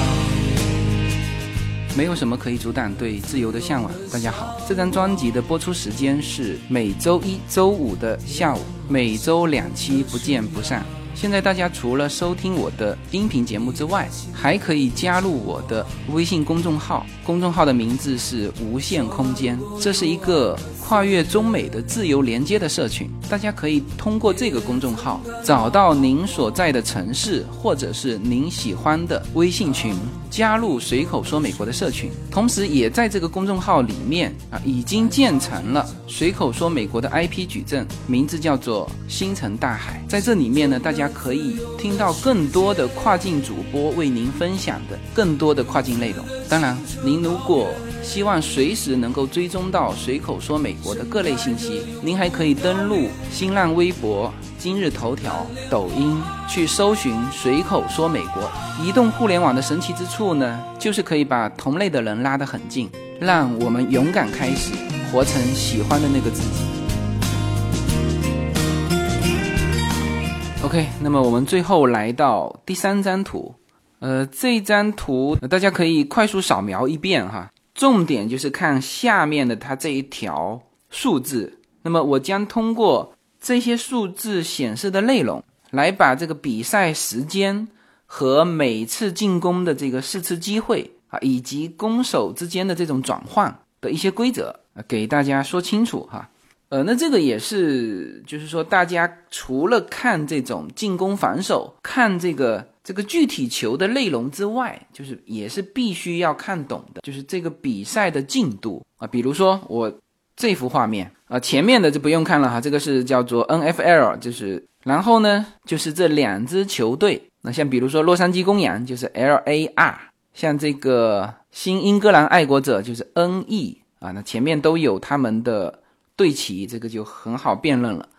没有什么可以阻挡对自由的向往。大家好，这张专辑的播出时间是每周一周五的下午，每周两期，不见不散。现在大家除了收听我的音频节目之外，还可以加入我的微信公众号，公众号的名字是无限空间，这是一个跨越中美的自由连接的社群。大家可以通过这个公众号找到您所在的城市或者是您喜欢的微信群，加入随口说美国的社群。同时，也在这个公众号里面啊，已经建成了随口说美国的 IP 矩阵，名字叫做星辰大海。在这里面呢，大家。可以听到更多的跨境主播为您分享的更多的跨境内容。当然，您如果希望随时能够追踪到随口说美国的各类信息，您还可以登录新浪微博、今日头条、抖音去搜寻随口说美国。移动互联网的神奇之处呢，就是可以把同类的人拉得很近，让我们勇敢开始，活成喜欢的那个自己。OK，那么我们最后来到第三张图，呃，这张图大家可以快速扫描一遍哈，重点就是看下面的它这一条数字。那么我将通过这些数字显示的内容，来把这个比赛时间和每次进攻的这个四次机会啊，以及攻守之间的这种转换的一些规则啊，给大家说清楚哈。呃，那这个也是，就是说，大家除了看这种进攻、防守，看这个这个具体球的内容之外，就是也是必须要看懂的，就是这个比赛的进度啊。比如说我这幅画面啊，前面的就不用看了哈，这个是叫做 NFL，就是然后呢，就是这两支球队，那像比如说洛杉矶公羊就是 LAR，像这个新英格兰爱国者就是 NE 啊，那前面都有他们的。队旗这个就很好辨认了，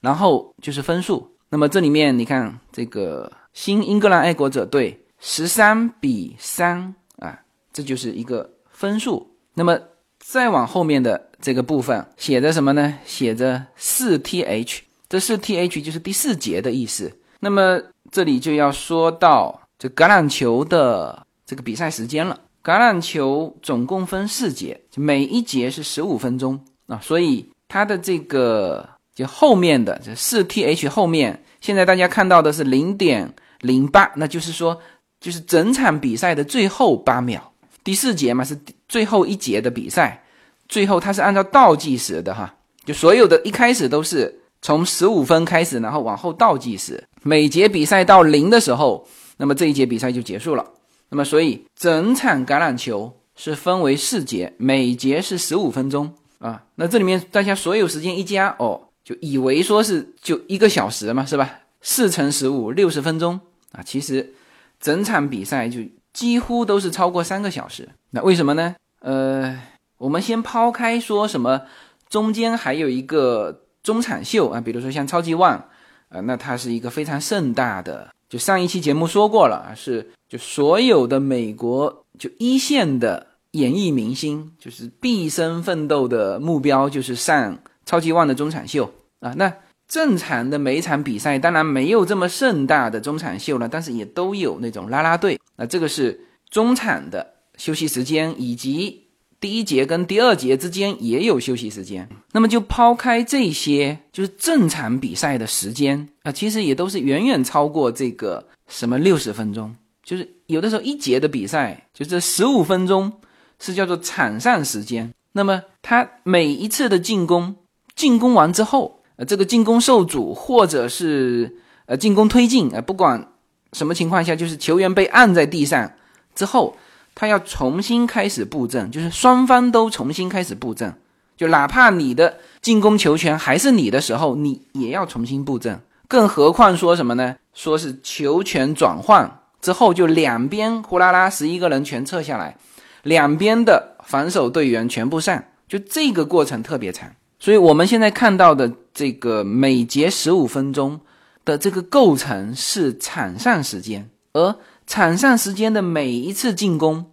然后就是分数。那么这里面你看，这个新英格兰爱国者队十三比三啊，这就是一个分数。那么再往后面的这个部分写着什么呢？写着四 th，这四 th 就是第四节的意思。那么这里就要说到这橄榄球的这个比赛时间了。橄榄球总共分四节，每一节是十五分钟。啊，所以它的这个就后面的这四 th 后面，现在大家看到的是零点零八，那就是说，就是整场比赛的最后八秒。第四节嘛是最后一节的比赛，最后它是按照倒计时的哈，就所有的一开始都是从十五分开始，然后往后倒计时，每节比赛到零的时候，那么这一节比赛就结束了。那么所以整场橄榄球是分为四节，每节是十五分钟。啊，那这里面大家所有时间一加哦，就以为说是就一个小时嘛，是吧？四乘十五，六十分钟啊。其实整场比赛就几乎都是超过三个小时。那为什么呢？呃，我们先抛开说什么，中间还有一个中场秀啊，比如说像超级碗，啊，那它是一个非常盛大的。就上一期节目说过了啊，是就所有的美国就一线的。演艺明星就是毕生奋斗的目标，就是上超级旺的中场秀啊。那正常的每一场比赛，当然没有这么盛大的中场秀了，但是也都有那种啦啦队。那这个是中场的休息时间，以及第一节跟第二节之间也有休息时间。那么就抛开这些，就是正常比赛的时间啊，其实也都是远远超过这个什么六十分钟。就是有的时候一节的比赛，就这十五分钟是叫做场上时间。那么他每一次的进攻，进攻完之后，呃，这个进攻受阻或者是呃进攻推进，呃，不管什么情况下，就是球员被按在地上之后，他要重新开始布阵，就是双方都重新开始布阵。就哪怕你的进攻球权还是你的时候，你也要重新布阵。更何况说什么呢？说是球权转换。之后就两边呼啦啦十一个人全撤下来，两边的防守队员全部上，就这个过程特别长。所以我们现在看到的这个每节十五分钟的这个构成是场上时间，而场上时间的每一次进攻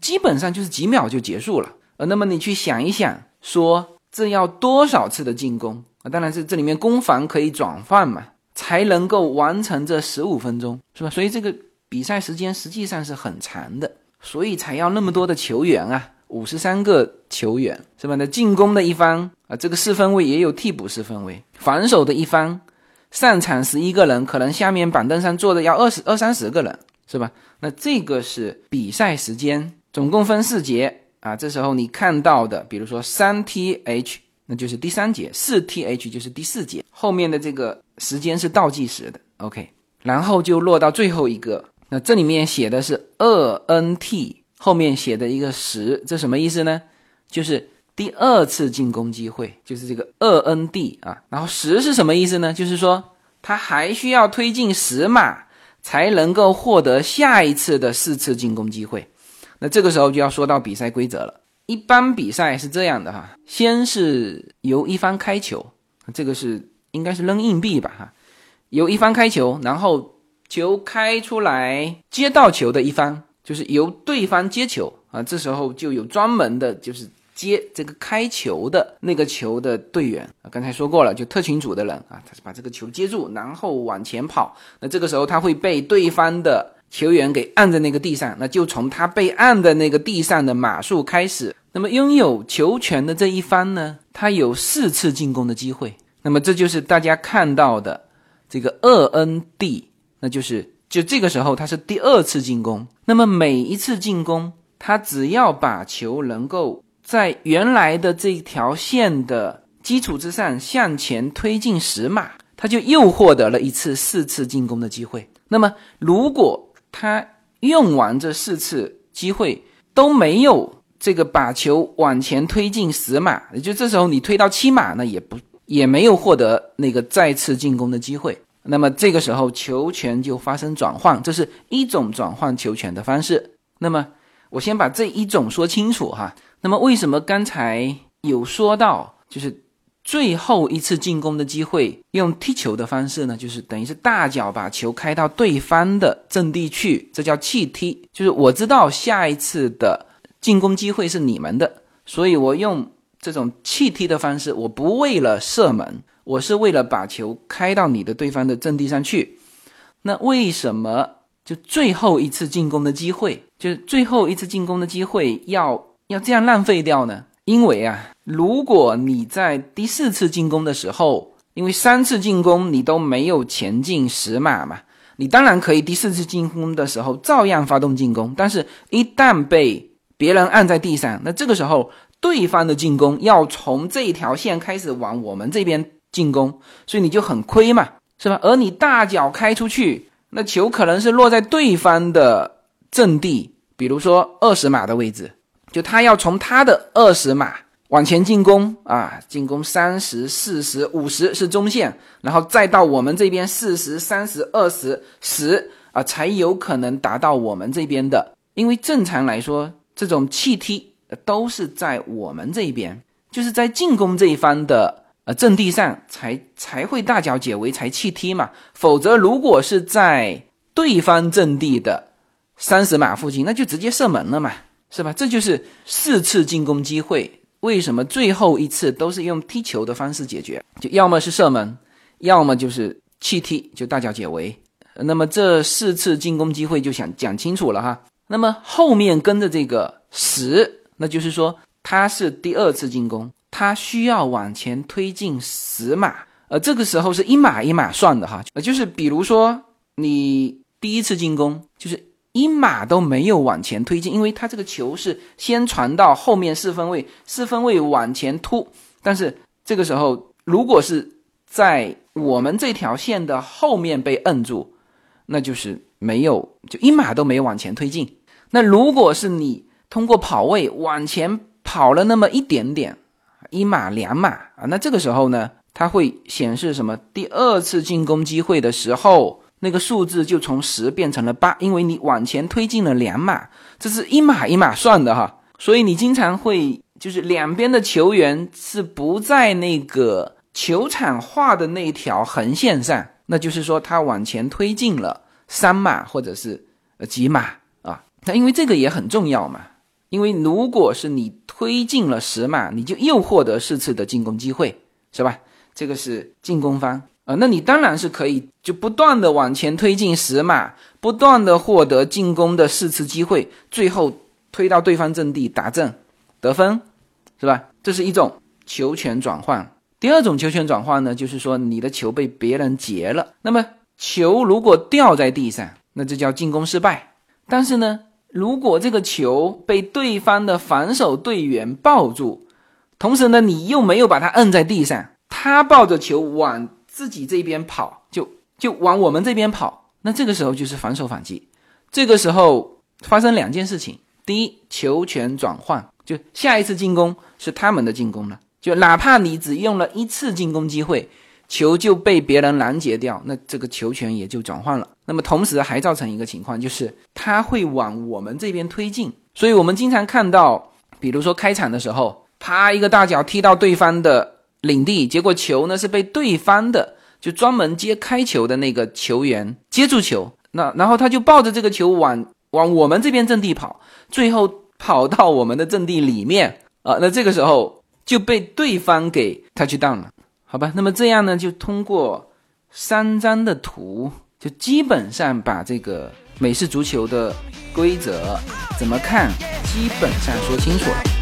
基本上就是几秒就结束了。呃，那么你去想一想，说这要多少次的进攻啊？当然是这里面攻防可以转换嘛，才能够完成这十五分钟，是吧？所以这个。比赛时间实际上是很长的，所以才要那么多的球员啊，五十三个球员是吧？那进攻的一方啊，这个四分卫也有替补四分卫；防守的一方，上场十一个人，可能下面板凳上坐的要二十二三十个人，是吧？那这个是比赛时间，总共分四节啊。这时候你看到的，比如说三 T H，那就是第三节；四 T H 就是第四节，后面的这个时间是倒计时的。OK，然后就落到最后一个。那这里面写的是二 n t，后面写的一个十，这什么意思呢？就是第二次进攻机会，就是这个二 n d 啊。然后十是什么意思呢？就是说他还需要推进十码才能够获得下一次的四次进攻机会。那这个时候就要说到比赛规则了。一般比赛是这样的哈，先是由一方开球，这个是应该是扔硬币吧哈，由一方开球，然后。球开出来，接到球的一方就是由对方接球啊，这时候就有专门的，就是接这个开球的那个球的队员啊。刚才说过了，就特勤组的人啊，他是把这个球接住，然后往前跑。那这个时候他会被对方的球员给按在那个地上，那就从他被按的那个地上的码数开始。那么拥有球权的这一方呢，他有四次进攻的机会。那么这就是大家看到的这个二 N D。那就是，就这个时候，他是第二次进攻。那么每一次进攻，他只要把球能够在原来的这条线的基础之上向前推进十码，他就又获得了一次四次进攻的机会。那么如果他用完这四次机会都没有这个把球往前推进十码，也就这时候你推到七码呢，也不也没有获得那个再次进攻的机会。那么这个时候球权就发生转换，这是一种转换球权的方式。那么我先把这一种说清楚哈。那么为什么刚才有说到，就是最后一次进攻的机会用踢球的方式呢？就是等于是大脚把球开到对方的阵地去，这叫弃踢。就是我知道下一次的进攻机会是你们的，所以我用这种弃踢的方式，我不为了射门。我是为了把球开到你的对方的阵地上去，那为什么就最后一次进攻的机会，就是最后一次进攻的机会要要这样浪费掉呢？因为啊，如果你在第四次进攻的时候，因为三次进攻你都没有前进十码嘛，你当然可以第四次进攻的时候照样发动进攻，但是一旦被别人按在地上，那这个时候对方的进攻要从这条线开始往我们这边。进攻，所以你就很亏嘛，是吧？而你大脚开出去，那球可能是落在对方的阵地，比如说二十码的位置，就他要从他的二十码往前进攻啊，进攻三十四十五十是中线，然后再到我们这边四十三十二十十啊，才有可能达到我们这边的。因为正常来说，这种气踢都是在我们这边，就是在进攻这一方的。呃，阵地上才才会大脚解围才弃踢嘛，否则如果是在对方阵地的三十码附近，那就直接射门了嘛，是吧？这就是四次进攻机会，为什么最后一次都是用踢球的方式解决？就要么是射门，要么就是弃踢，就大脚解围。那么这四次进攻机会就想讲清楚了哈。那么后面跟着这个十，那就是说他是第二次进攻，他需要往前推进十码，呃，这个时候是一码一码算的哈，呃，就是比如说你第一次进攻，就是一码都没有往前推进，因为他这个球是先传到后面四分位，四分位往前突，但是这个时候如果是在我们这条线的后面被摁住，那就是没有，就一码都没有往前推进。那如果是你通过跑位往前跑了那么一点点，一码两码啊，那这个时候呢，它会显示什么？第二次进攻机会的时候，那个数字就从十变成了八，因为你往前推进了两码，这是一码一码算的哈。所以你经常会就是两边的球员是不在那个球场画的那条横线上，那就是说他往前推进了三码或者是几码啊。那因为这个也很重要嘛，因为如果是你推进了十码，你就又获得四次的进攻机会，是吧？这个是进攻方啊，那你当然是可以就不断的往前推进十码，不断的获得进攻的四次机会，最后推到对方阵地打正得分，是吧？这是一种球权转换。第二种球权转换呢，就是说你的球被别人截了，那么球如果掉在地上，那这叫进攻失败。但是呢？如果这个球被对方的防守队员抱住，同时呢，你又没有把他摁在地上，他抱着球往自己这边跑，就就往我们这边跑，那这个时候就是防守反击。这个时候发生两件事情：第一，球权转换，就下一次进攻是他们的进攻了，就哪怕你只用了一次进攻机会。球就被别人拦截掉，那这个球权也就转换了。那么同时还造成一个情况，就是他会往我们这边推进。所以我们经常看到，比如说开场的时候，啪一个大脚踢到对方的领地，结果球呢是被对方的就专门接开球的那个球员接住球，那然后他就抱着这个球往往我们这边阵地跑，最后跑到我们的阵地里面啊，那这个时候就被对方给他去当了。好吧，那么这样呢，就通过三张的图，就基本上把这个美式足球的规则怎么看，基本上说清楚了。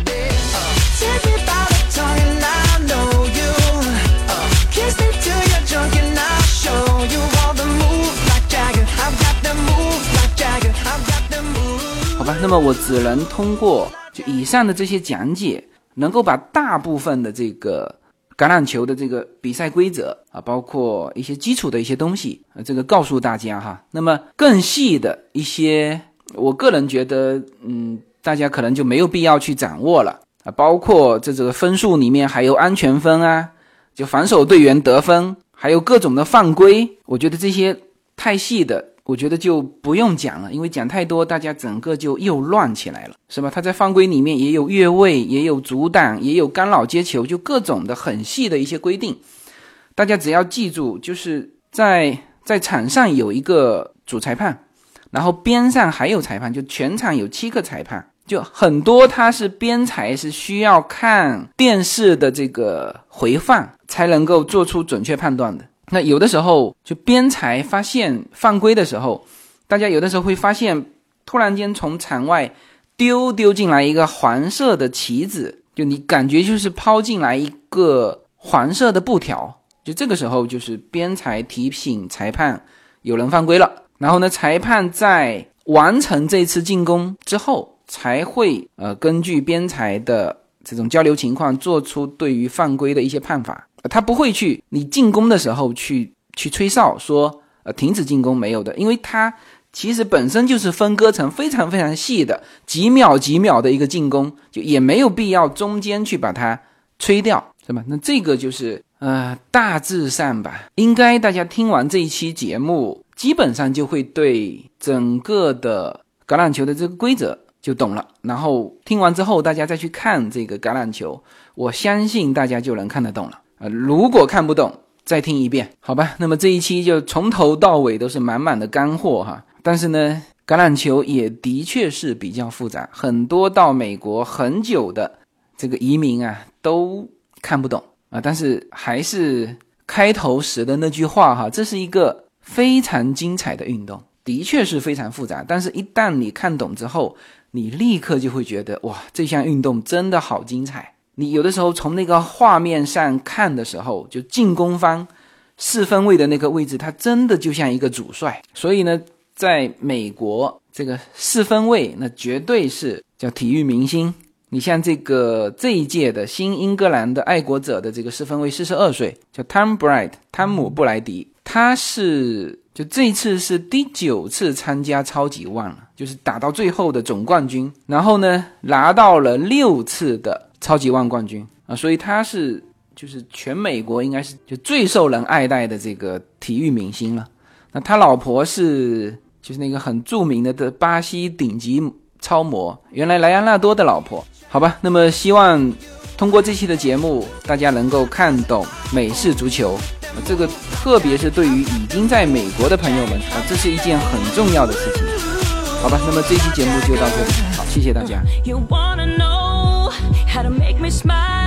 好吧，那么我只能通过就以上的这些讲解，能够把大部分的这个。橄榄球的这个比赛规则啊，包括一些基础的一些东西，这个告诉大家哈。那么更细的一些，我个人觉得，嗯，大家可能就没有必要去掌握了啊。包括这这个分数里面还有安全分啊，就防守队员得分，还有各种的犯规，我觉得这些太细的。我觉得就不用讲了，因为讲太多，大家整个就又乱起来了，是吧？他在犯规里面也有越位，也有阻挡，也有干扰接球，就各种的很细的一些规定。大家只要记住，就是在在场上有一个主裁判，然后边上还有裁判，就全场有七个裁判，就很多他是边裁是需要看电视的这个回放才能够做出准确判断的。那有的时候就边裁发现犯规的时候，大家有的时候会发现，突然间从场外丢丢进来一个黄色的旗子，就你感觉就是抛进来一个黄色的布条，就这个时候就是边裁提醒裁判有人犯规了，然后呢，裁判在完成这次进攻之后，才会呃根据边裁的这种交流情况，做出对于犯规的一些判罚。他不会去你进攻的时候去去吹哨说呃停止进攻没有的，因为他其实本身就是分割成非常非常细的几秒几秒的一个进攻，就也没有必要中间去把它吹掉，是吧？那这个就是呃大致上吧，应该大家听完这一期节目，基本上就会对整个的橄榄球的这个规则就懂了。然后听完之后，大家再去看这个橄榄球，我相信大家就能看得懂了。啊，如果看不懂，再听一遍，好吧？那么这一期就从头到尾都是满满的干货哈。但是呢，橄榄球也的确是比较复杂，很多到美国很久的这个移民啊都看不懂啊。但是还是开头时的那句话哈，这是一个非常精彩的运动，的确是非常复杂。但是，一旦你看懂之后，你立刻就会觉得，哇，这项运动真的好精彩。你有的时候从那个画面上看的时候，就进攻方四分卫的那个位置，他真的就像一个主帅。所以呢，在美国这个四分卫，那绝对是叫体育明星。你像这个这一届的新英格兰的爱国者的这个四分卫，四十二岁，叫 Tom Bright，汤姆布莱迪，他是就这次是第九次参加超级万了，就是打到最后的总冠军，然后呢拿到了六次的超级万冠军啊，所以他是就是全美国应该是就最受人爱戴的这个体育明星了。那他老婆是就是那个很著名的的巴西顶级超模，原来莱昂纳多的老婆。好吧，那么希望通过这期的节目，大家能够看懂美式足球，这个特别是对于已经在美国的朋友们啊，这是一件很重要的事情。好吧，那么这期节目就到这里，好，谢谢大家。How to make me smile?